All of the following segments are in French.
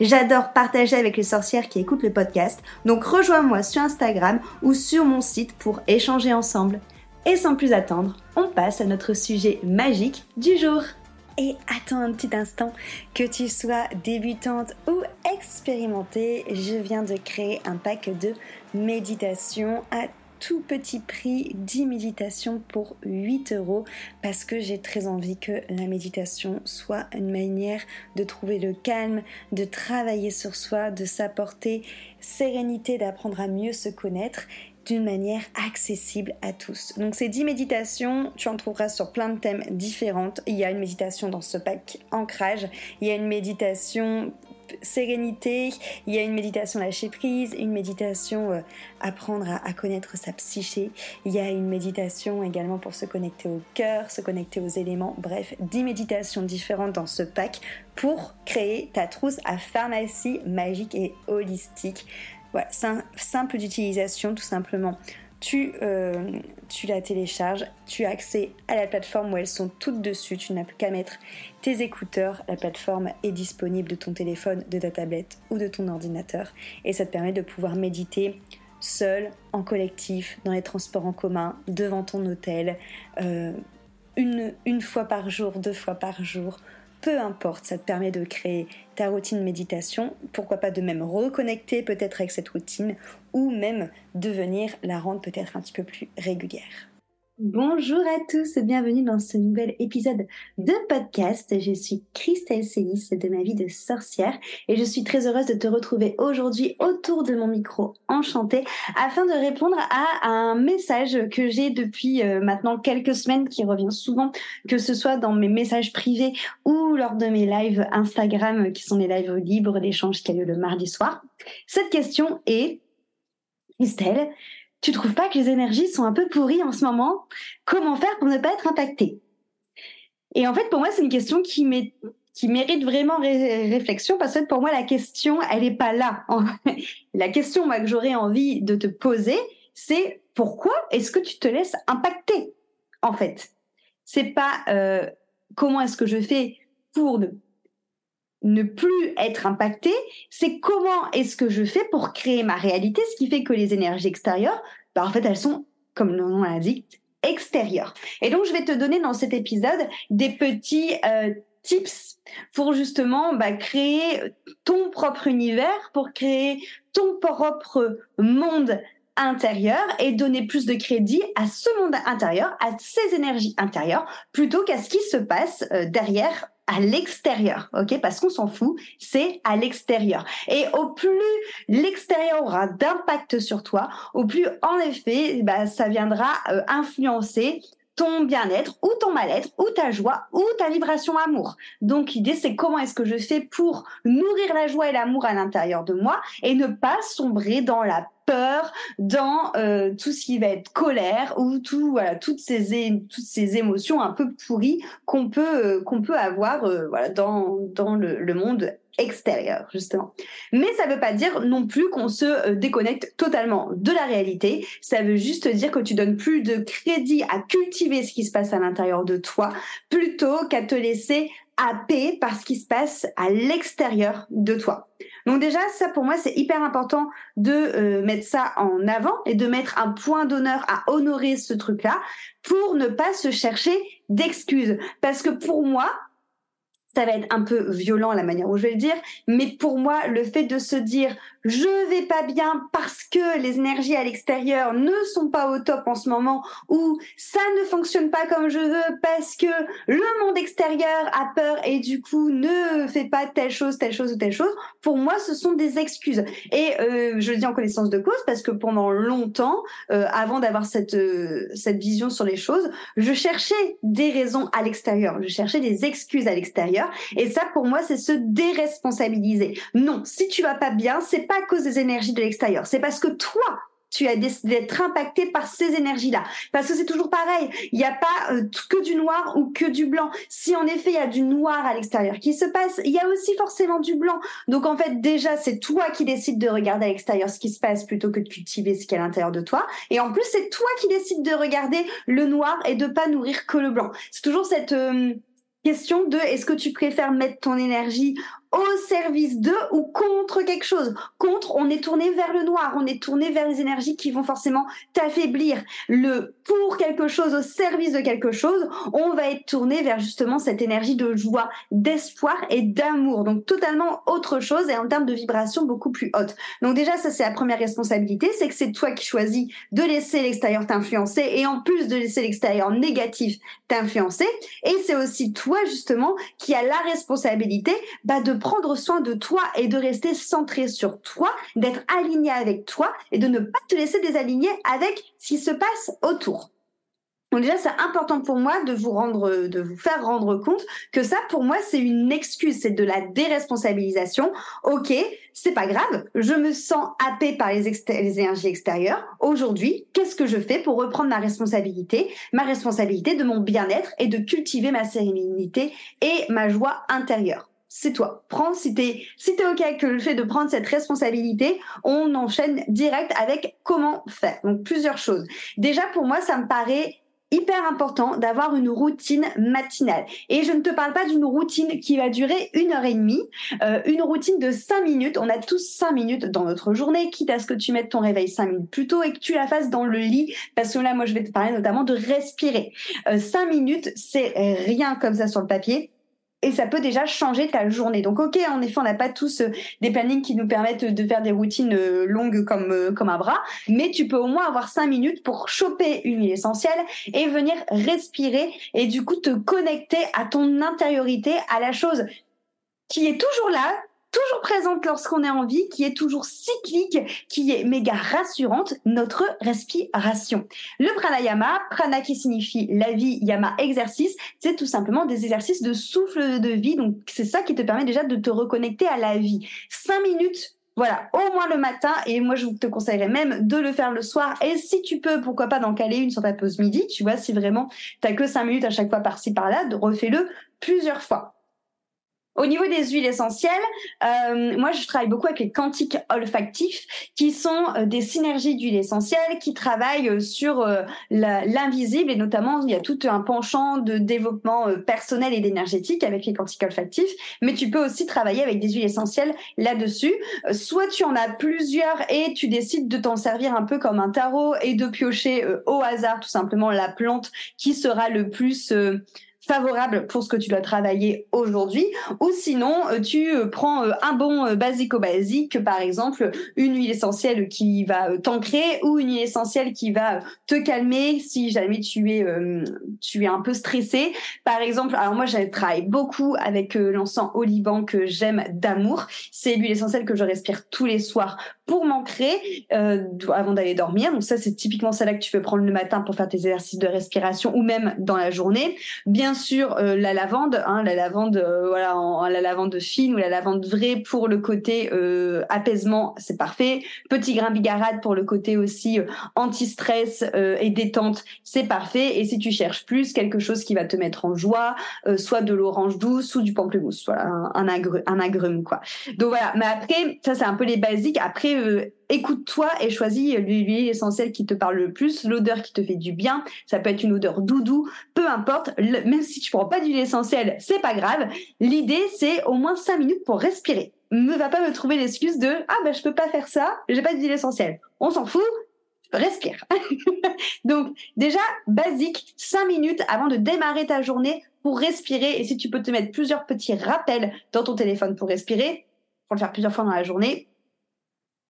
J'adore partager avec les sorcières qui écoutent le podcast, donc rejoins-moi sur Instagram ou sur mon site pour échanger ensemble. Et sans plus attendre, on passe à notre sujet magique du jour. Et attends un petit instant, que tu sois débutante ou expérimentée, je viens de créer un pack de méditation à petit prix 10 méditations pour 8 euros parce que j'ai très envie que la méditation soit une manière de trouver le calme, de travailler sur soi, de s'apporter sérénité, d'apprendre à mieux se connaître d'une manière accessible à tous. Donc ces 10 méditations, tu en trouveras sur plein de thèmes différents. Il y a une méditation dans ce pack ancrage, il y a une méditation sérénité, il y a une méditation lâcher prise, une méditation euh, apprendre à, connaître sa psyché, il y a une méditation également pour se connecter au cœur, se connecter aux éléments, bref, 10 méditations différentes dans ce pack pour créer ta trousse à pharmacie magique et holistique. Voilà, simple d'utilisation tout simplement tu, euh, tu la télécharges, tu as accès à la plateforme où elles sont toutes dessus, tu n'as plus qu'à mettre tes écouteurs, la plateforme est disponible de ton téléphone, de ta tablette ou de ton ordinateur et ça te permet de pouvoir méditer seul, en collectif, dans les transports en commun, devant ton hôtel, euh, une fois par jour, deux fois par jour, peu importe, ça te permet de créer ta routine méditation, pourquoi pas de même reconnecter peut-être avec cette routine ou même de venir la rendre peut-être un petit peu plus régulière. Bonjour à tous et bienvenue dans ce nouvel épisode de podcast. Je suis Christelle Célis de ma vie de sorcière et je suis très heureuse de te retrouver aujourd'hui autour de mon micro enchanté afin de répondre à un message que j'ai depuis euh, maintenant quelques semaines qui revient souvent, que ce soit dans mes messages privés ou lors de mes lives Instagram qui sont des lives libres d'échange qui a lieu le mardi soir. Cette question est, Christelle, tu trouves pas que les énergies sont un peu pourries en ce moment? Comment faire pour ne pas être impacté Et en fait, pour moi, c'est une question qui, mérite vraiment réflexion parce que pour moi, la question, elle n'est pas là. la question que j'aurais envie de te poser, c'est pourquoi est-ce que tu te laisses impacter En fait, c'est pas euh, comment est-ce que je fais pour ne ne plus être impacté, c'est comment est-ce que je fais pour créer ma réalité, ce qui fait que les énergies extérieures, bah, en fait, elles sont, comme le nom l'indique, extérieures. Et donc, je vais te donner dans cet épisode des petits euh, tips pour justement bah, créer ton propre univers, pour créer ton propre monde intérieur et donner plus de crédit à ce monde intérieur, à ces énergies intérieures, plutôt qu'à ce qui se passe euh, derrière à l'extérieur, ok? Parce qu'on s'en fout, c'est à l'extérieur. Et au plus l'extérieur aura d'impact sur toi, au plus en effet, bah, ça viendra euh, influencer ton bien-être ou ton mal-être ou ta joie ou ta vibration amour. Donc l'idée c'est comment est-ce que je fais pour nourrir la joie et l'amour à l'intérieur de moi et ne pas sombrer dans la peur, dans euh, tout ce qui va être colère ou tout voilà toutes ces toutes ces émotions un peu pourries qu'on peut euh, qu'on peut avoir euh, voilà dans dans le, le monde extérieur, justement. Mais ça ne veut pas dire non plus qu'on se déconnecte totalement de la réalité. Ça veut juste dire que tu donnes plus de crédit à cultiver ce qui se passe à l'intérieur de toi plutôt qu'à te laisser happer par ce qui se passe à l'extérieur de toi. Donc déjà, ça pour moi, c'est hyper important de euh, mettre ça en avant et de mettre un point d'honneur à honorer ce truc-là pour ne pas se chercher d'excuses. Parce que pour moi, ça va être un peu violent la manière où je vais le dire, mais pour moi, le fait de se dire je vais pas bien parce que les énergies à l'extérieur ne sont pas au top en ce moment ou ça ne fonctionne pas comme je veux parce que le monde extérieur a peur et du coup ne fait pas telle chose, telle chose ou telle chose, pour moi, ce sont des excuses. Et euh, je le dis en connaissance de cause parce que pendant longtemps, euh, avant d'avoir cette, euh, cette vision sur les choses, je cherchais des raisons à l'extérieur, je cherchais des excuses à l'extérieur et ça, pour moi, c'est se déresponsabiliser. Non, si tu vas pas bien, c'est pas à cause des énergies de l'extérieur. C'est parce que toi, tu as décidé d'être impacté par ces énergies-là. Parce que c'est toujours pareil. Il n'y a pas euh, que du noir ou que du blanc. Si en effet il y a du noir à l'extérieur qui se passe, il y a aussi forcément du blanc. Donc en fait déjà c'est toi qui décides de regarder à l'extérieur ce qui se passe plutôt que de cultiver ce qui est à l'intérieur de toi. Et en plus c'est toi qui décides de regarder le noir et de pas nourrir que le blanc. C'est toujours cette euh, question de est-ce que tu préfères mettre ton énergie au service de ou contre quelque chose. Contre, on est tourné vers le noir, on est tourné vers les énergies qui vont forcément t'affaiblir. Le pour quelque chose, au service de quelque chose, on va être tourné vers justement cette énergie de joie, d'espoir et d'amour. Donc totalement autre chose et en termes de vibration beaucoup plus haute. Donc déjà, ça c'est la première responsabilité, c'est que c'est toi qui choisis de laisser l'extérieur t'influencer et en plus de laisser l'extérieur négatif t'influencer. Et c'est aussi toi justement qui a la responsabilité bah, de prendre soin de toi et de rester centré sur toi, d'être aligné avec toi et de ne pas te laisser désaligner avec ce qui se passe autour. Donc déjà, c'est important pour moi de vous rendre, de vous faire rendre compte que ça, pour moi, c'est une excuse, c'est de la déresponsabilisation. Ok, c'est pas grave, je me sens happé par les, les énergies extérieures. Aujourd'hui, qu'est-ce que je fais pour reprendre ma responsabilité, ma responsabilité de mon bien-être et de cultiver ma sérénité et ma joie intérieure c'est toi. Prends, si t'es, si ok avec le fait de prendre cette responsabilité, on enchaîne direct avec comment faire. Donc, plusieurs choses. Déjà, pour moi, ça me paraît hyper important d'avoir une routine matinale. Et je ne te parle pas d'une routine qui va durer une heure et demie, euh, une routine de cinq minutes. On a tous cinq minutes dans notre journée, quitte à ce que tu mettes ton réveil cinq minutes plus tôt et que tu la fasses dans le lit, parce que là, moi, je vais te parler notamment de respirer. Euh, cinq minutes, c'est rien comme ça sur le papier et ça peut déjà changer ta journée. Donc ok, en effet, on n'a pas tous euh, des plannings qui nous permettent de faire des routines euh, longues comme euh, comme un bras, mais tu peux au moins avoir cinq minutes pour choper une huile essentielle et venir respirer et du coup te connecter à ton intériorité, à la chose qui est toujours là, toujours présente lorsqu'on est en vie, qui est toujours cyclique, qui est méga rassurante, notre respiration. Le pranayama, prana qui signifie la vie, yama exercice, c'est tout simplement des exercices de souffle de vie. Donc c'est ça qui te permet déjà de te reconnecter à la vie. Cinq minutes voilà, au moins le matin, et moi je te conseillerais même de le faire le soir. Et si tu peux, pourquoi pas d'en caler une sur ta pause midi, tu vois, si vraiment t'as que cinq minutes à chaque fois par-ci par-là, refais-le plusieurs fois. Au niveau des huiles essentielles, euh, moi je travaille beaucoup avec les quantiques olfactifs, qui sont euh, des synergies d'huiles essentielles qui travaillent euh, sur l'invisible et notamment il y a tout un penchant de développement personnel et d'énergétique avec les quantiques olfactifs. Mais tu peux aussi travailler avec des huiles essentielles là-dessus. Soit tu en as plusieurs et tu décides de t'en servir un peu comme un tarot et de piocher au hasard tout simplement la plante qui sera le plus favorable pour ce que tu dois travailler aujourd'hui. Ou sinon euh, tu euh, prends euh, un bon basico-basique par exemple une huile essentielle qui va t'ancrer ou une huile essentielle qui va te calmer si jamais tu es tu es un peu stressé. Par exemple alors moi je travaille beaucoup avec l'encens Oliban que j'aime d'amour. C'est l'huile essentielle que je respire tous les soirs pour m'ancrer avant d'aller dormir. Donc ça c'est typiquement celle-là que tu peux prendre le matin pour faire tes exercices de respiration ou même dans la journée. Bien sur euh, la lavande, hein, la lavande, euh, voilà, en, la lavande fine ou la lavande vraie pour le côté euh, apaisement, c'est parfait. Petit grain bigarade pour le côté aussi anti-stress et détente, c'est parfait. Et si tu cherches plus quelque chose qui va te mettre en joie, soit de l'orange douce ou du pamplemousse, voilà, un, un, agrume, un agrume quoi. Donc voilà. Mais après, ça c'est un peu les basiques. Après écoute-toi et choisis l'huile essentielle qui te parle le plus, l'odeur qui te fait du bien. Ça peut être une odeur doudou, peu importe. même si tu prends pas d'huile essentielle, c'est pas grave. L'idée, c'est au moins 5 minutes pour respirer. Ne va pas me trouver l'excuse de ah ben je peux pas faire ça, j'ai pas d'huile essentielle. On s'en fout, respire. Donc déjà, basique, 5 minutes avant de démarrer ta journée, pour respirer. Et si tu peux te mettre plusieurs petits rappels dans ton téléphone pour respirer, pour le faire plusieurs fois dans la journée,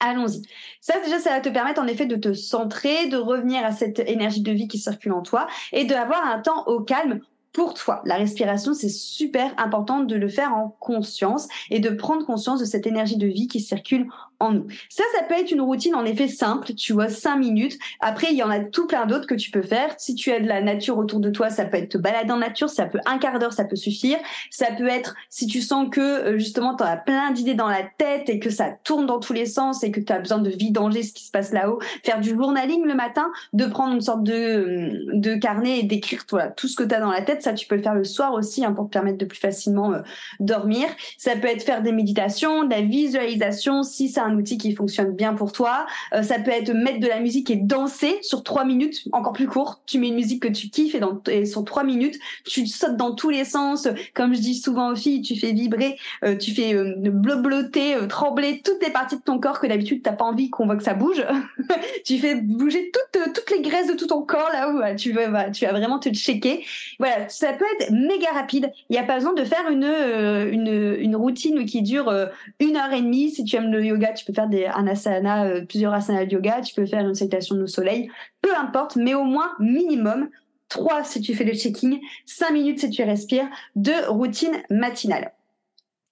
allons-y. Ça, déjà, ça va te permettre en effet de te centrer, de revenir à cette énergie de vie qui circule en toi et d'avoir un temps au calme pour toi. La respiration, c'est super important de le faire en conscience et de prendre conscience de cette énergie de vie qui circule en nous. Ça, ça peut être une routine en effet simple, tu vois, cinq minutes. Après, il y en a tout plein d'autres que tu peux faire. Si tu as de la nature autour de toi, ça peut être te balader en nature, ça peut un quart d'heure, ça peut suffire. Ça peut être si tu sens que euh, justement tu as plein d'idées dans la tête et que ça tourne dans tous les sens et que tu as besoin de vidanger ce qui se passe là-haut, faire du journaling le matin, de prendre une sorte de, euh, de carnet et d'écrire voilà, tout ce que tu as dans la tête ça, tu peux le faire le soir aussi hein, pour te permettre de plus facilement euh, dormir. Ça peut être faire des méditations, de la visualisation, si c'est un outil qui fonctionne bien pour toi. Euh, ça peut être mettre de la musique et danser sur trois minutes, encore plus court. Tu mets une musique que tu kiffes et, dans, sur trois minutes, tu sautes dans tous les sens. Comme je dis souvent aux filles, tu fais vibrer, euh, tu fais blobloter, trembler toutes les parties de ton corps que d'habitude t'as pas envie qu'on voit que ça bouge. tu fais bouger toutes, toutes les graisses de tout ton corps là où tu veux, tu vas vraiment te checker. Voilà, ça peut être méga rapide. Il n'y a pas besoin de faire une, euh, une, routine qui dure euh, une heure et demie. Si tu aimes le yoga, tu peux faire des, euh, plusieurs asanas de yoga. Tu peux faire une salutation au soleil. Peu importe, mais au moins minimum trois si tu fais le checking, cinq minutes si tu respires, de routine matinale.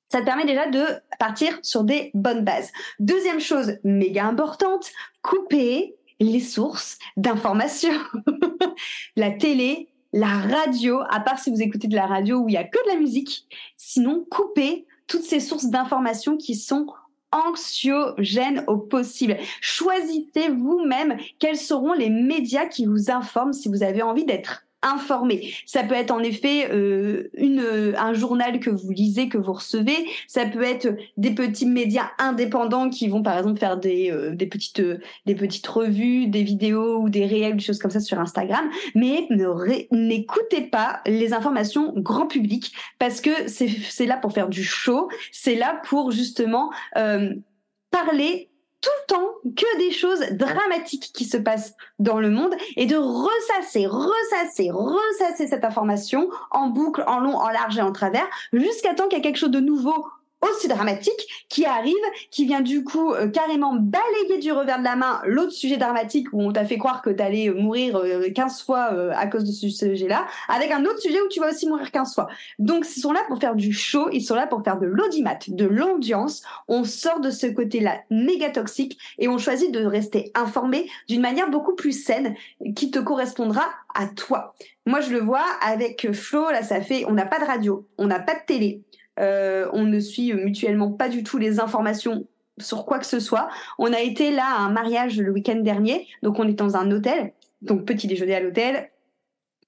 Ça te permet déjà de partir sur des bonnes bases. Deuxième chose méga importante, couper les sources d'information. la télé, la radio, à part si vous écoutez de la radio où il y a que de la musique, sinon coupez toutes ces sources d'informations qui sont anxiogènes au possible. Choisissez vous-même quels seront les médias qui vous informent si vous avez envie d'être informé. Ça peut être en effet euh, une, un journal que vous lisez, que vous recevez. Ça peut être des petits médias indépendants qui vont par exemple faire des, euh, des petites euh, des petites revues, des vidéos ou des réels, des choses comme ça sur Instagram. Mais n'écoutez pas les informations grand public parce que c'est là pour faire du show. C'est là pour justement parler tout le temps que des choses dramatiques qui se passent dans le monde et de ressasser, ressasser, ressasser cette information en boucle, en long, en large et en travers jusqu'à temps qu'il y ait quelque chose de nouveau aussi dramatique qui arrive, qui vient du coup euh, carrément balayer du revers de la main l'autre sujet dramatique où on t'a fait croire que t'allais euh, mourir 15 euh, fois à cause de ce sujet-là, avec un autre sujet où tu vas aussi mourir 15 fois. Donc ils sont là pour faire du show, ils sont là pour faire de l'audimat, de l'ambiance. On sort de ce côté-là méga toxique et on choisit de rester informé d'une manière beaucoup plus saine qui te correspondra à toi. Moi je le vois avec Flo, là ça fait, on n'a pas de radio, on n'a pas de télé, euh, on ne suit mutuellement pas du tout les informations sur quoi que ce soit. On a été là à un mariage le week-end dernier, donc on est dans un hôtel, donc petit déjeuner à l'hôtel,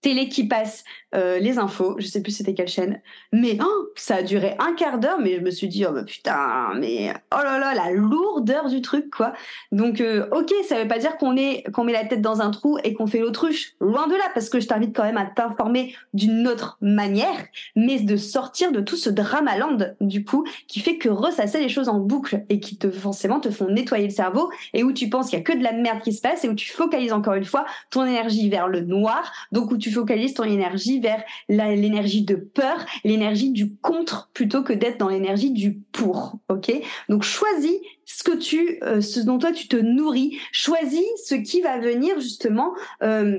télé qui passe euh, les infos, je sais plus c'était quelle chaîne, mais oh, ça a duré un quart d'heure, mais je me suis dit oh bah, putain, mais oh là là la lourdeur du truc quoi. Donc euh, ok, ça veut pas dire qu'on qu'on met la tête dans un trou et qu'on fait l'autruche, loin de là, parce que je t'invite quand même à t'informer d'une autre manière, mais de sortir de tout ce dramaland du coup qui fait que ressasser les choses en boucle et qui te forcément te font nettoyer le cerveau et où tu penses qu'il y a que de la merde qui se passe et où tu focalises encore une fois ton énergie vers le noir, donc où tu focalises ton énergie vers l'énergie de peur, l'énergie du contre plutôt que d'être dans l'énergie du pour. Ok? Donc choisis ce que tu, euh, ce dont toi tu te nourris. Choisis ce qui va venir justement. Euh,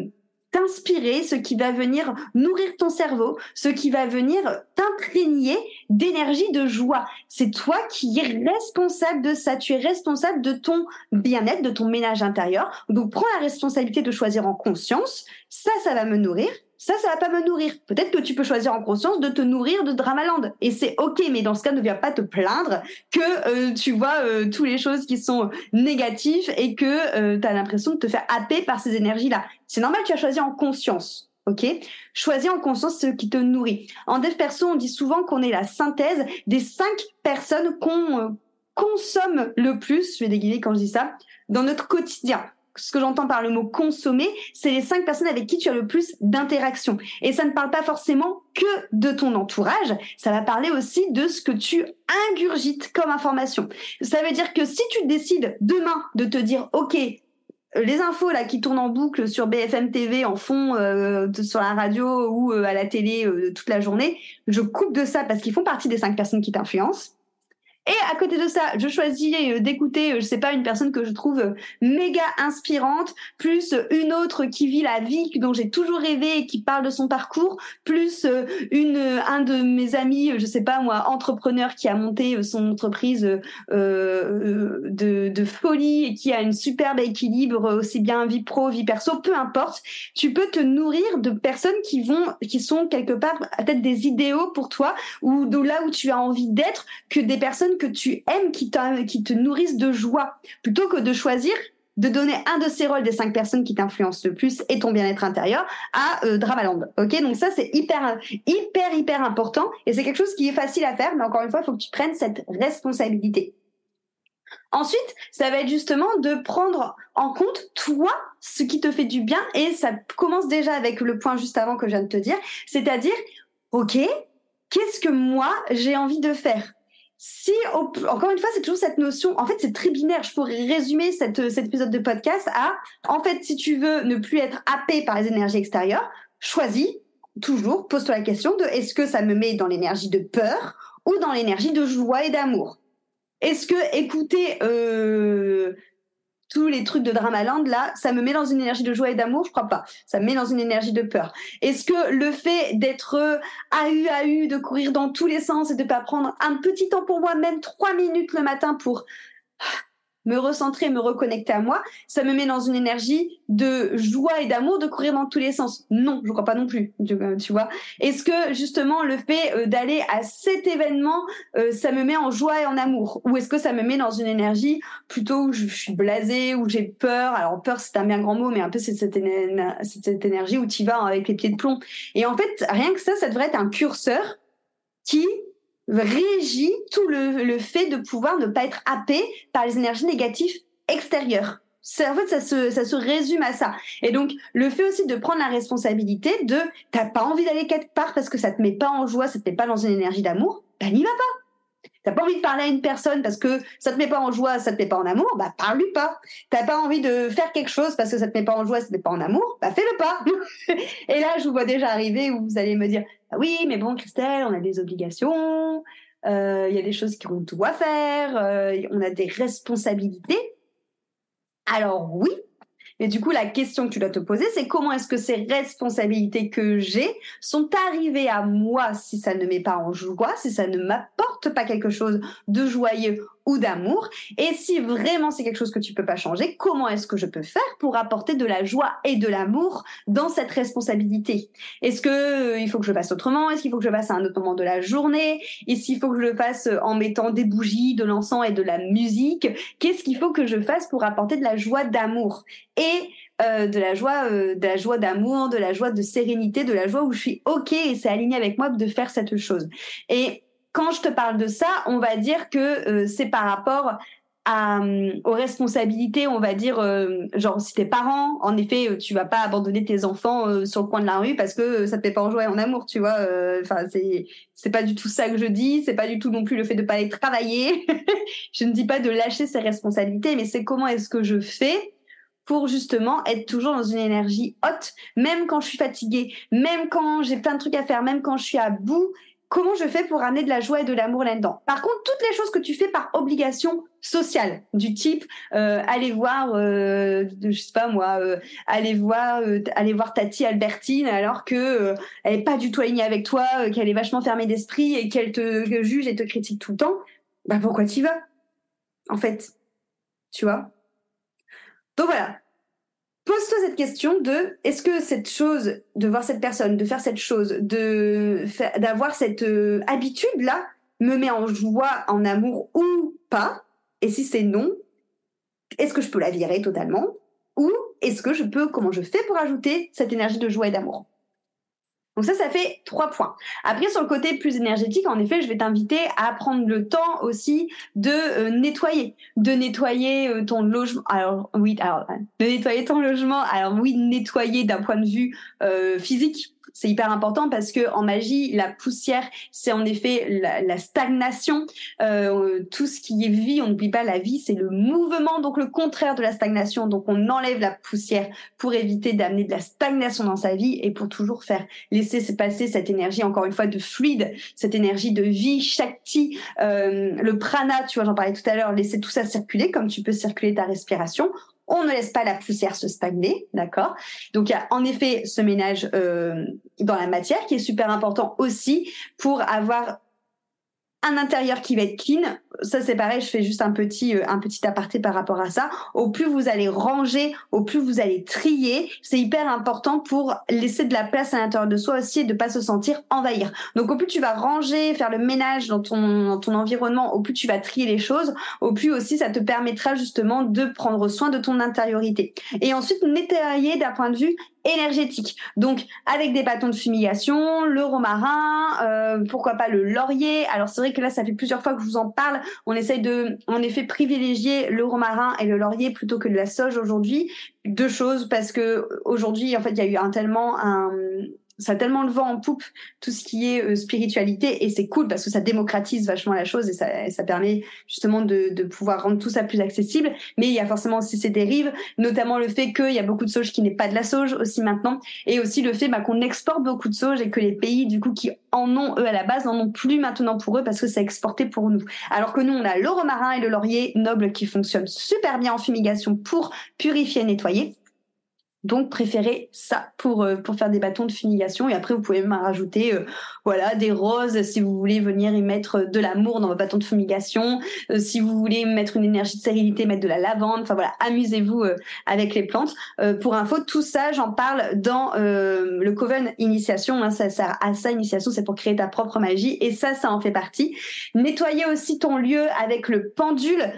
t'inspirer, ce qui va venir nourrir ton cerveau, ce qui va venir t'imprégner d'énergie, de joie. C'est toi qui es responsable de ça. Tu es responsable de ton bien-être, de ton ménage intérieur. Donc prends la responsabilité de choisir en conscience. Ça, ça va me nourrir ça, ça va pas me nourrir. Peut-être que tu peux choisir en conscience de te nourrir de Dramaland. Et c'est ok, mais dans ce cas, ne viens pas te plaindre que euh, tu vois euh, toutes les choses qui sont négatives et que euh, tu as l'impression de te faire happer par ces énergies-là. C'est normal, tu as choisi en conscience. Ok? Choisis en conscience ce qui te nourrit. En dev perso, on dit souvent qu'on est la synthèse des cinq personnes qu'on consomme le plus, je vais déguiser quand je dis ça, dans notre quotidien ce que j'entends par le mot consommer, c'est les cinq personnes avec qui tu as le plus d'interaction. Et ça ne parle pas forcément que de ton entourage, ça va parler aussi de ce que tu ingurgites comme information. Ça veut dire que si tu décides demain de te dire, OK, les infos là qui tournent en boucle sur BFM TV en fond euh, sur la radio ou euh, à la télé euh, toute la journée, je coupe de ça parce qu'ils font partie des cinq personnes qui t'influencent. Et à côté de ça, je choisis euh, d'écouter, euh, je sais pas, une personne que je trouve euh, méga inspirante, plus une autre qui vit la vie dont j'ai toujours rêvé et qui parle de son parcours, plus un de mes amis, je sais pas moi, entrepreneur qui a monté son entreprise de, de folie et qui a une superbe équilibre aussi bien vie pro, vie perso, peu importe. Tu peux te nourrir de personnes qui vont, qui sont quelque part peut-être des idéaux pour toi ou de là où tu as envie d'être que des personnes que tu aimes, qui, te nourrissent de joie, plutôt que de choisir de donner un de ces rôles des cinq personnes qui t'influencent le plus et ton bien-être intérieur à euh, Dramaland. Ok, donc ça c'est hyper hyper hyper important et c'est quelque chose qui est facile à faire, mais encore une fois, il faut que tu prennes cette responsabilité. Ensuite, ça va être justement de prendre en compte toi ce qui te fait du bien et ça commence déjà avec le point juste avant que je viens de te dire, c'est-à-dire ok, qu'est-ce que moi j'ai envie de faire? Si, encore une fois, c'est toujours cette notion, en fait, c'est très binaire. Je pourrais résumer cette, cet épisode de podcast à, en fait, si tu veux ne plus être happé par les énergies extérieures, choisis toujours, pose-toi la question de est-ce que ça me met dans l'énergie de peur ou dans l'énergie de joie et d'amour? Est-ce que écouter euh, tous les trucs de Dramaland, là, ça me met dans une énergie de joie et d'amour, je crois pas. Ça me met dans une énergie de peur. Est-ce que le fait d'être AU, AU, de courir dans tous les sens et de pas prendre un petit temps pour moi, même trois minutes le matin pour me recentrer, me reconnecter à moi, ça me met dans une énergie de joie et d'amour de courir dans tous les sens. Non, je crois pas non plus, tu vois. Est-ce que justement le fait euh, d'aller à cet événement, euh, ça me met en joie et en amour? Ou est-ce que ça me met dans une énergie plutôt où je suis blasée, où j'ai peur? Alors peur c'est un bien grand mot, mais un peu c'est cette, cette énergie où tu vas avec les pieds de plomb. Et en fait, rien que ça, ça devrait être un curseur qui régit tout le, le, fait de pouvoir ne pas être happé par les énergies négatives extérieures. En fait, ça se, ça se résume à ça. Et donc, le fait aussi de prendre la responsabilité de, t'as pas envie d'aller quelque part parce que ça te met pas en joie, ça te met pas dans une énergie d'amour, bah n'y va pas. T'as pas envie de parler à une personne parce que ça te met pas en joie, ça te met pas en amour, bah parle-lui pas. T'as pas envie de faire quelque chose parce que ça te met pas en joie, ça te met pas en amour, bah fais-le pas. Et là, je vous vois déjà arriver où vous allez me dire, ah oui, mais bon, Christelle, on a des obligations, euh, il y a des choses qu'on doit faire, euh, on a des responsabilités. Alors oui, mais du coup, la question que tu dois te poser, c'est comment est-ce que ces responsabilités que j'ai sont arrivées à moi si ça ne met pas en joie, si ça ne m'apporte pas quelque chose de joyeux ou d'amour. Et si vraiment c'est quelque chose que tu peux pas changer, comment est-ce que je peux faire pour apporter de la joie et de l'amour dans cette responsabilité? Est-ce que euh, il faut que je fasse autrement? Est-ce qu'il faut que je fasse à un autre moment de la journée? Est-ce qu'il faut que je le fasse euh, en mettant des bougies, de l'encens et de la musique? Qu'est-ce qu'il faut que je fasse pour apporter de la joie d'amour? Et euh, de la joie, de la joie d'amour, de la joie de sérénité, de la joie où je suis ok et c'est aligné avec moi de faire cette chose. Et quand je te parle de ça, on va dire que euh, c'est par rapport euh, aux responsabilités, on va dire, euh, genre si t'es parent, en effet, tu vas pas abandonner tes enfants sur le coin de la rue parce que ça te fait pas en joie en amour, tu vois. Enfin, c'est c'est pas du tout ça que je dis, c'est pas du tout non plus le fait de pas aller travailler. je ne dis pas de lâcher ses responsabilités, mais c'est comment est-ce que je fais pour justement être toujours dans une énergie haute, même quand je suis fatiguée, même quand j'ai plein de trucs à faire, même quand je suis à bout, comment je fais pour amener de la joie et de l'amour là-dedans? Par contre, toutes les choses que tu fais par obligation sociale, du type euh, aller voir, euh, je sais pas moi, euh, aller voir, euh, aller voir Tati Albertine alors que euh, elle est pas du tout alignée avec toi, qu'elle est vachement fermée d'esprit et qu'elle te juge et te critique tout le temps. Bah pourquoi tu vas? En fait, tu vois? Donc voilà, Pose-toi cette question de est-ce que cette chose, de voir cette personne, de faire cette chose, d'avoir cette euh, habitude là, me met en joie, en amour ou pas? Et si c'est non, est-ce que je peux la virer totalement? Ou est-ce que je peux, comment je fais pour ajouter cette énergie de joie et d'amour? Donc ça, ça fait trois points. Après, sur le côté plus énergétique, en effet, je vais t'inviter à prendre le temps aussi de euh, nettoyer, de nettoyer euh, ton logement. Alors oui, alors de nettoyer ton logement. Alors oui, nettoyer d'un point de vue euh, physique, C'est hyper important parce que en magie, la poussière, c'est en effet la, stagnation. Euh, tout ce qui est vie, on n'oublie pas la vie, c'est le mouvement, donc le contraire de la stagnation. Donc on enlève la poussière pour éviter d'amener de la stagnation dans sa vie et pour toujours faire laisser se passer cette énergie, encore une fois, de fluide, cette énergie de vie, shakti, euh, le prana, tu vois, j'en parlais tout à l'heure, laisser tout ça circuler comme tu peux circuler ta respiration on ne laisse pas la poussière se stagner, d'accord? Donc il y a en effet ce ménage euh, dans la matière qui est super important aussi pour avoir un intérieur qui va être clean. Ça, c'est pareil, je fais juste un petit, euh, un petit aparté par rapport à ça. Au plus vous allez ranger, au plus vous allez trier, c'est hyper important pour laisser de la place à l'intérieur de soi aussi et de pas se sentir envahir. Donc, au plus tu vas ranger, faire le ménage dans ton, dans ton environnement, au plus tu vas trier les choses, au plus aussi ça te permettra justement de prendre soin de ton intériorité. Et ensuite, nettoyer d'un point de vue énergétique. Donc avec des bâtons de fumigation, le romarin, euh, pourquoi pas le laurier. Alors c'est vrai que là ça fait plusieurs fois que je vous en parle. On essaye de en effet privilégier le romarin et le laurier plutôt que de la sauge aujourd'hui. Deux choses parce que aujourd'hui en fait il y a eu un tellement un ça a tellement le vent en poupe tout ce qui est euh, spiritualité et c'est cool parce que ça démocratise vachement la chose et ça, ça permet justement de, de, pouvoir rendre tout ça plus accessible. Mais il y a forcément aussi ces dérives, notamment le fait qu'il y a beaucoup de sauge qui n'est pas de la sauge aussi maintenant et aussi le fait bah, qu'on exporte beaucoup de sauge et que les pays du coup qui en ont eux à la base n'en ont plus maintenant pour eux parce que c'est exporté pour nous. Alors que nous on a le romarin et le laurier noble qui fonctionnent super bien en fumigation pour purifier et nettoyer. Donc préférez ça pour euh, pour faire des bâtons de fumigation. Et après vous pouvez même rajouter euh, voilà des roses si vous voulez venir y mettre de l'amour dans vos bâtons de fumigation. Euh, si vous voulez mettre une énergie de sérénité mettre de la lavande. Enfin voilà amusez-vous avec les plantes. Pour info tout ça j'en parle dans le Coven initiation. Hein, ça sert à ça initiation c'est pour créer ta propre magie. Et ça ça en fait partie. Nettoyer aussi ton lieu avec le pendule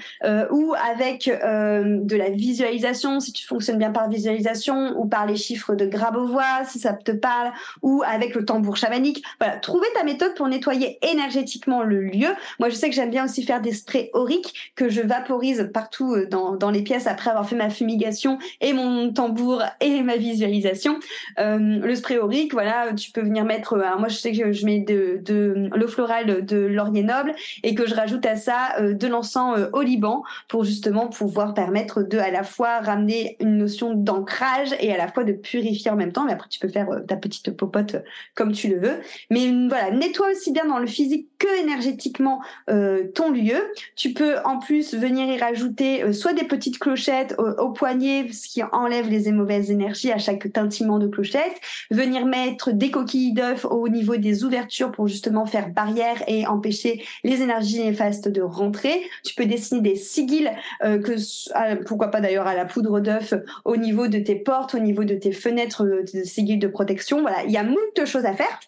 ou avec de la visualisation si tu fonctionnes bien par visualisation ou par les chiffres de Grabovoi, si ça te parle, ou avec le tambour chamanique. Voilà, trouver ta méthode pour nettoyer énergétiquement le lieu. Moi, je sais que j'aime bien aussi faire des sprays auriques que je vaporise partout euh, dans, les pièces après avoir fait ma fumigation et mon tambour et ma visualisation. Euh, le spray aurique, voilà, tu peux venir mettre. Euh, moi, je sais que je mets de, de l'eau florale de laurier noble et que je rajoute à ça de l'encens au Liban pour justement pouvoir permettre de à la fois ramener une notion d'ancrage et à la fois de purifier en même temps. Mais après, tu peux faire ta petite popote comme tu le veux. Mais voilà, nettoie aussi bien dans le physique que énergétiquement euh, ton lieu. Tu peux en plus venir y rajouter soit des petites clochettes au, poignet, ce qui enlève les mauvaises énergies à chaque tintement de clochette. Venir mettre des coquilles d'œufs au niveau des ouvertures pour justement faire barrière et empêcher les énergies néfastes de rentrer. Tu peux dessiner des sigils, que pourquoi pas d'ailleurs à la poudre d'œuf au niveau de tes portes au niveau de tes fenêtres, de tes sigils de protection. Voilà, il y a moult choses à faire.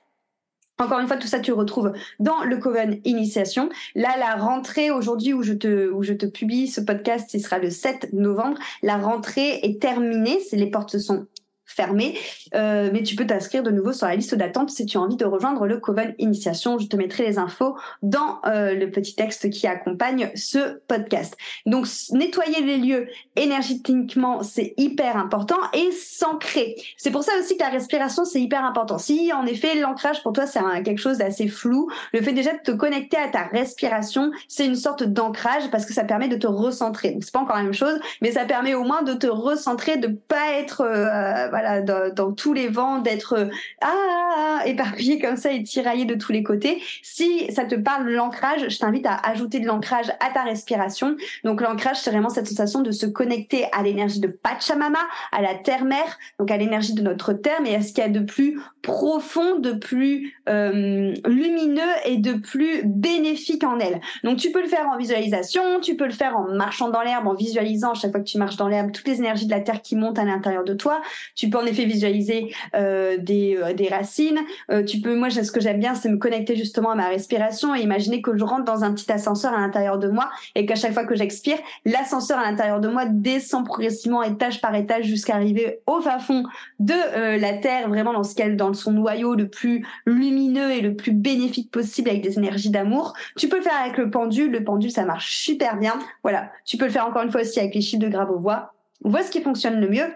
Encore une fois, tout ça, tu le retrouves dans le Coven Initiation. Là, la rentrée aujourd'hui où je te, où je te publie ce podcast, ce sera le 7 novembre. La rentrée est terminée. Les portes se sont fermé, euh, mais tu peux t'inscrire de nouveau sur la liste d'attente si tu as envie de rejoindre le Coven Initiation. Je te mettrai les infos dans euh, le petit texte qui accompagne ce podcast. Donc nettoyer les lieux énergétiquement, c'est hyper important et s'ancrer. C'est pour ça aussi que la respiration, c'est hyper important. Si en effet l'ancrage pour toi c'est quelque chose d'assez flou, le fait déjà de te connecter à ta respiration, c'est une sorte d'ancrage parce que ça permet de te recentrer. C'est pas encore la même chose, mais ça permet au moins de te recentrer, de pas être euh, dans, tous les vents, d'être ah, ah, ah, éparpillé comme ça et tiraillé de tous les côtés. Si ça te parle de l'ancrage, je t'invite à ajouter de l'ancrage à ta respiration. Donc l'ancrage, c'est vraiment cette sensation de se connecter à l'énergie de Pachamama, à la terre-mère, donc à l'énergie de notre terre, mais à ce qu'il y a de plus profond, de plus euh, lumineux et de plus bénéfique en elle. Donc tu peux le faire en visualisation, tu peux le faire en marchant dans l'herbe, en visualisant chaque fois que tu marches dans l'herbe toutes les énergies de la terre qui montent à l'intérieur de toi. Tu peux en effet visualiser euh, des, euh, des racines. Euh, tu peux, moi, ce que j'aime bien, c'est me connecter justement à ma respiration et imaginer que je rentre dans un petit ascenseur à l'intérieur de moi et qu'à chaque fois que j'expire, l'ascenseur à l'intérieur de moi descend progressivement étage par étage jusqu'à arriver au fin fond de la Terre, vraiment dans ce qu'elle, dans son noyau le plus lumineux et le plus bénéfique possible avec des énergies d'amour. Tu peux le faire avec le pendule. Le pendule, ça marche super bien. Voilà. Tu peux le faire encore une fois aussi avec les chiffres de Grabovoi. Vois ce qui fonctionne le mieux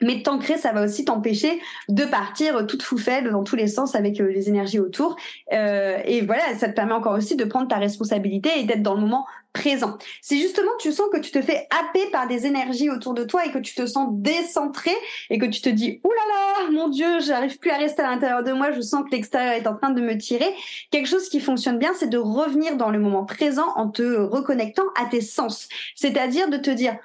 Mais t'ancrer, ça va aussi t'empêcher de partir toute faible dans tous les sens avec euh, les énergies autour. Euh, et voilà, ça te permet encore aussi de prendre ta responsabilité et d'être dans le moment présent. Si justement tu sens que tu te fais happer par des énergies autour de toi et que tu te sens décentré et que tu te dis ouh là là, mon Dieu, j'arrive plus à rester à l'intérieur de moi, je sens que l'extérieur est en train de me tirer. Quelque chose qui fonctionne bien, c'est de revenir dans le moment présent en te reconnectant à tes sens. C'est-à-dire de te dire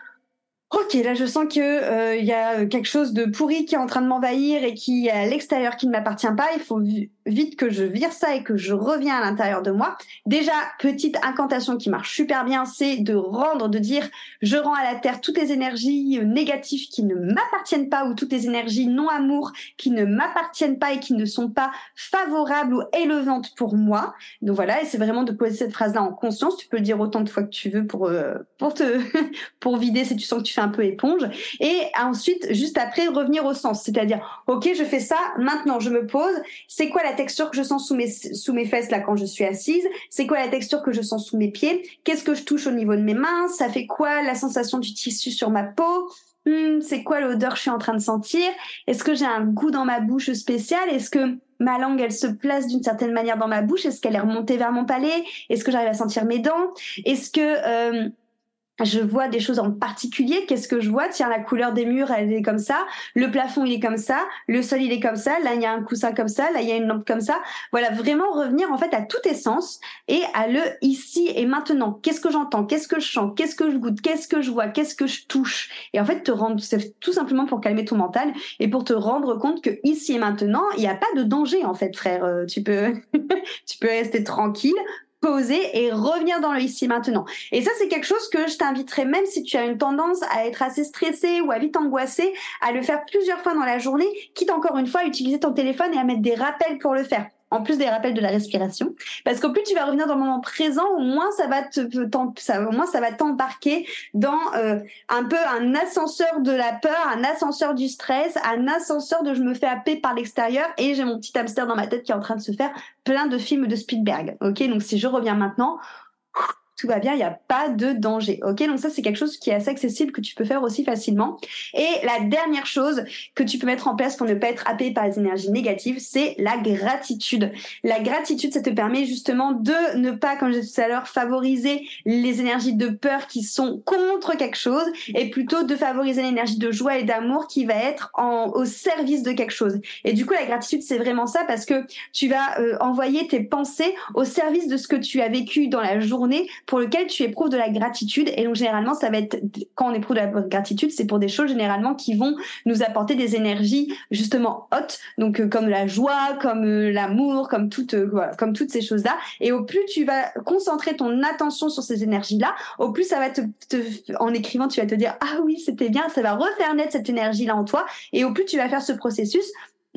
Ok, là je sens que il euh, y a quelque chose de pourri qui est en train de m'envahir et qui est à l'extérieur qui ne m'appartient pas. Il faut vite que je vire ça et que je reviens à l'intérieur de moi. Déjà, petite incantation qui marche super bien, c'est de rendre, de dire je rends à la terre toutes les énergies euh, négatives qui ne m'appartiennent pas ou toutes les énergies non amour qui ne m'appartiennent pas et qui ne sont pas favorables ou élevantes pour moi. Donc voilà, et c'est vraiment de poser cette phrase-là en conscience. Tu peux le dire autant de fois que tu veux pour euh, pour te pour vider si tu sens que tu fais un peu éponge. Et ensuite, juste après, revenir au sens, c'est-à-dire ok, je fais ça, maintenant je me pose. C'est quoi la texture que je sens sous mes, fesses là quand je suis assise? C'est quoi la texture que je sens sous mes pieds? Qu'est-ce que je touche au niveau de mes mains? Ça fait quoi la sensation du tissu sur ma peau? Hmm, C'est quoi l'odeur que je suis en train de sentir? Est-ce que j'ai un goût dans ma bouche spécial? Est-ce que ma langue, elle se place d'une certaine manière dans ma bouche? Est-ce qu'elle est remontée vers mon palais? Est-ce que j'arrive à sentir mes dents? Est-ce que... Euh, je vois des choses en particulier. Qu'est-ce que je vois? Tiens, la couleur des murs, elle est comme ça. Le plafond, il est comme ça. Le sol, il est comme ça. Là, il y a un coussin comme ça. Là, il y a une lampe comme ça. Voilà, vraiment revenir en fait à tout essence et à le ici et maintenant. Qu'est-ce que j'entends? Qu'est-ce que je sens Qu'est-ce que je goûte? Qu'est-ce que je vois? Qu'est-ce que je touche? Et en fait, te rendre, c'est tout simplement pour calmer ton mental et pour te rendre compte que ici et maintenant, il n'y a pas de danger en fait, frère. Euh, tu peux, tu peux rester tranquille poser et revenir dans le ici maintenant. Et ça, c'est quelque chose que je t'inviterais, même si tu as une tendance à être assez stressé ou à vite angoissé, à le faire plusieurs fois dans la journée, quitte encore une fois à utiliser ton téléphone et à mettre des rappels pour le faire en plus des rappels de la respiration. Parce qu'au plus tu vas revenir dans le moment présent, au moins ça va te, ça, au moins ça va t'embarquer dans euh, un peu un ascenseur de la peur, un ascenseur du stress, un ascenseur de je me fais happer par l'extérieur et j'ai mon petit hamster dans ma tête qui est en train de se faire plein de films de Spielberg. Ok, donc si je reviens maintenant, tout va bien, il n'y a pas de danger. Ok, donc ça c'est quelque chose qui est assez accessible que tu peux faire aussi facilement. Et la dernière chose que tu peux mettre en place pour ne pas être happé par les énergies négatives, c'est la gratitude. La gratitude, ça te permet justement de ne pas, comme je disais tout à l'heure, favoriser les énergies de peur qui sont contre quelque chose, et plutôt de favoriser l'énergie de joie et d'amour qui va être au service de quelque chose. Et du coup, la gratitude, c'est vraiment ça parce que tu vas euh, envoyer tes pensées au service de ce que tu as vécu dans la journée lequel tu éprouves de la gratitude. Et donc généralement, ça va être quand on éprouve de la gratitude, c'est pour des choses généralement qui vont nous apporter des énergies justement hautes, donc euh, comme la joie, comme euh, l'amour, comme toutes euh, voilà, comme toutes ces choses-là. Et au plus tu vas concentrer ton attention sur ces énergies-là, au plus ça va te, te, en écrivant, tu vas te dire ah oui c'était bien, ça va refaire naître cette énergie-là en toi. Et au plus tu vas faire ce processus,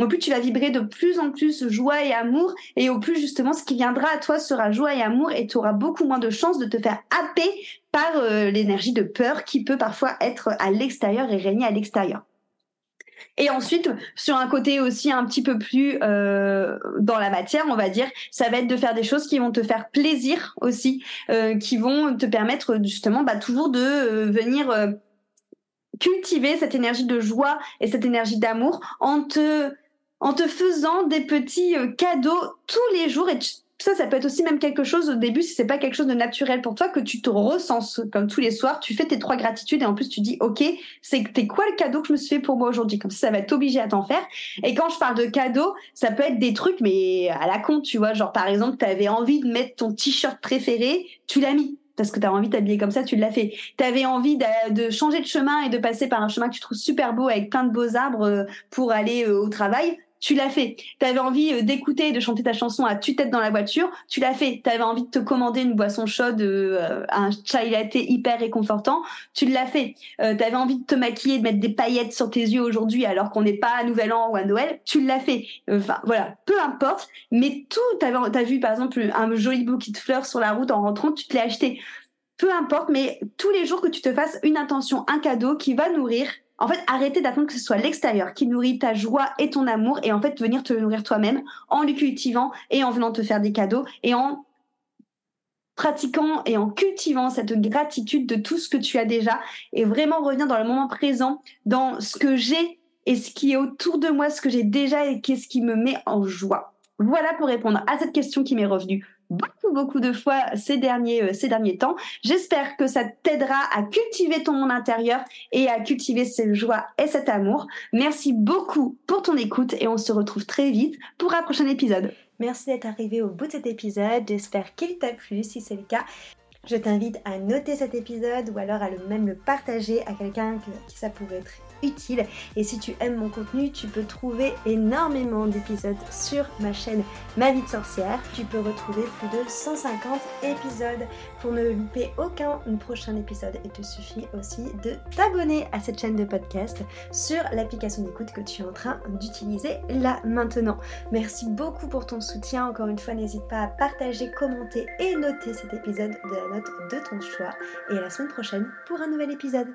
au plus tu vas vibrer de plus en plus joie et amour, et au plus justement ce qui viendra à toi sera joie et amour, et tu auras beaucoup moins de chances de te faire happer par euh, l'énergie de peur qui peut parfois être à l'extérieur et régner à l'extérieur. Et ensuite, sur un côté aussi un petit peu plus euh, dans la matière, on va dire, ça va être de faire des choses qui vont te faire plaisir aussi, euh, qui vont te permettre justement bah, toujours de venir cultiver cette énergie de joie et cette énergie d'amour en te en te faisant des petits euh, cadeaux tous les jours. Et ça, ça peut être aussi même quelque chose au début, si c'est pas quelque chose de naturel pour toi, que tu te ressens comme tous les soirs, tu fais tes trois gratitudes et en plus tu dis, ok, c'est t'es quoi le cadeau que je me suis fait pour moi aujourd'hui? Comme ça, ça va être obligé à t'en faire. Et quand je parle de cadeaux, ça peut être des trucs, mais à la con, tu vois, genre par exemple, tu avais envie de mettre ton t-shirt préféré, tu l'as mis. Parce que tu envie de t'habiller comme ça, tu l'as fait. Tu avais envie de, changer de chemin et de passer par un chemin que tu trouves super beau avec plein de beaux arbres euh, pour aller euh, au travail tu l'as fait. Tu avais envie euh, d'écouter et de chanter ta chanson à tue-tête dans la voiture, tu l'as fait. Tu avais envie de te commander une boisson chaude, euh, un chai latte hyper réconfortant, tu l'as fait. Euh, tu avais envie de te maquiller, de mettre des paillettes sur tes yeux aujourd'hui alors qu'on n'est pas à Nouvel An ou à Noël, tu l'as fait. Enfin voilà, peu importe, mais tout, tu as vu par exemple un joli bouquet de fleurs sur la route en rentrant, tu te l'as acheté. Peu importe, mais tous les jours que tu te fasses une intention, un cadeau qui va nourrir en fait, arrêter d'attendre que ce soit l'extérieur qui nourrit ta joie et ton amour et en fait venir te nourrir toi-même en le cultivant et en venant te faire des cadeaux et en pratiquant et en cultivant cette gratitude de tout ce que tu as déjà et vraiment revenir dans le moment présent, dans ce que j'ai et ce qui est autour de moi, ce que j'ai déjà et qu'est-ce qui me met en joie. Voilà pour répondre à cette question qui m'est revenue beaucoup, beaucoup de fois ces derniers, euh, ces derniers temps. J'espère que ça t'aidera à cultiver ton monde intérieur et à cultiver cette joie et cet amour. Merci beaucoup pour ton écoute et on se retrouve très vite pour un prochain épisode. Merci d'être arrivé au bout de cet épisode. J'espère qu'il t'a plu. Si c'est le cas, je t'invite à noter cet épisode ou alors à le même le partager à quelqu'un qui ça pourrait être Et si tu aimes mon contenu, tu peux trouver énormément d'épisodes sur ma chaîne Ma vie de sorcière. Tu peux retrouver plus de 150 épisodes pour ne louper aucun prochain épisode. Il te suffit aussi de t'abonner à cette chaîne de podcast sur l'application d'écoute que tu es en train d'utiliser là maintenant. Merci beaucoup pour ton soutien. Encore une fois, n'hésite pas à partager, commenter et noter cet épisode de la note de ton choix. Et à la semaine prochaine pour un nouvel épisode.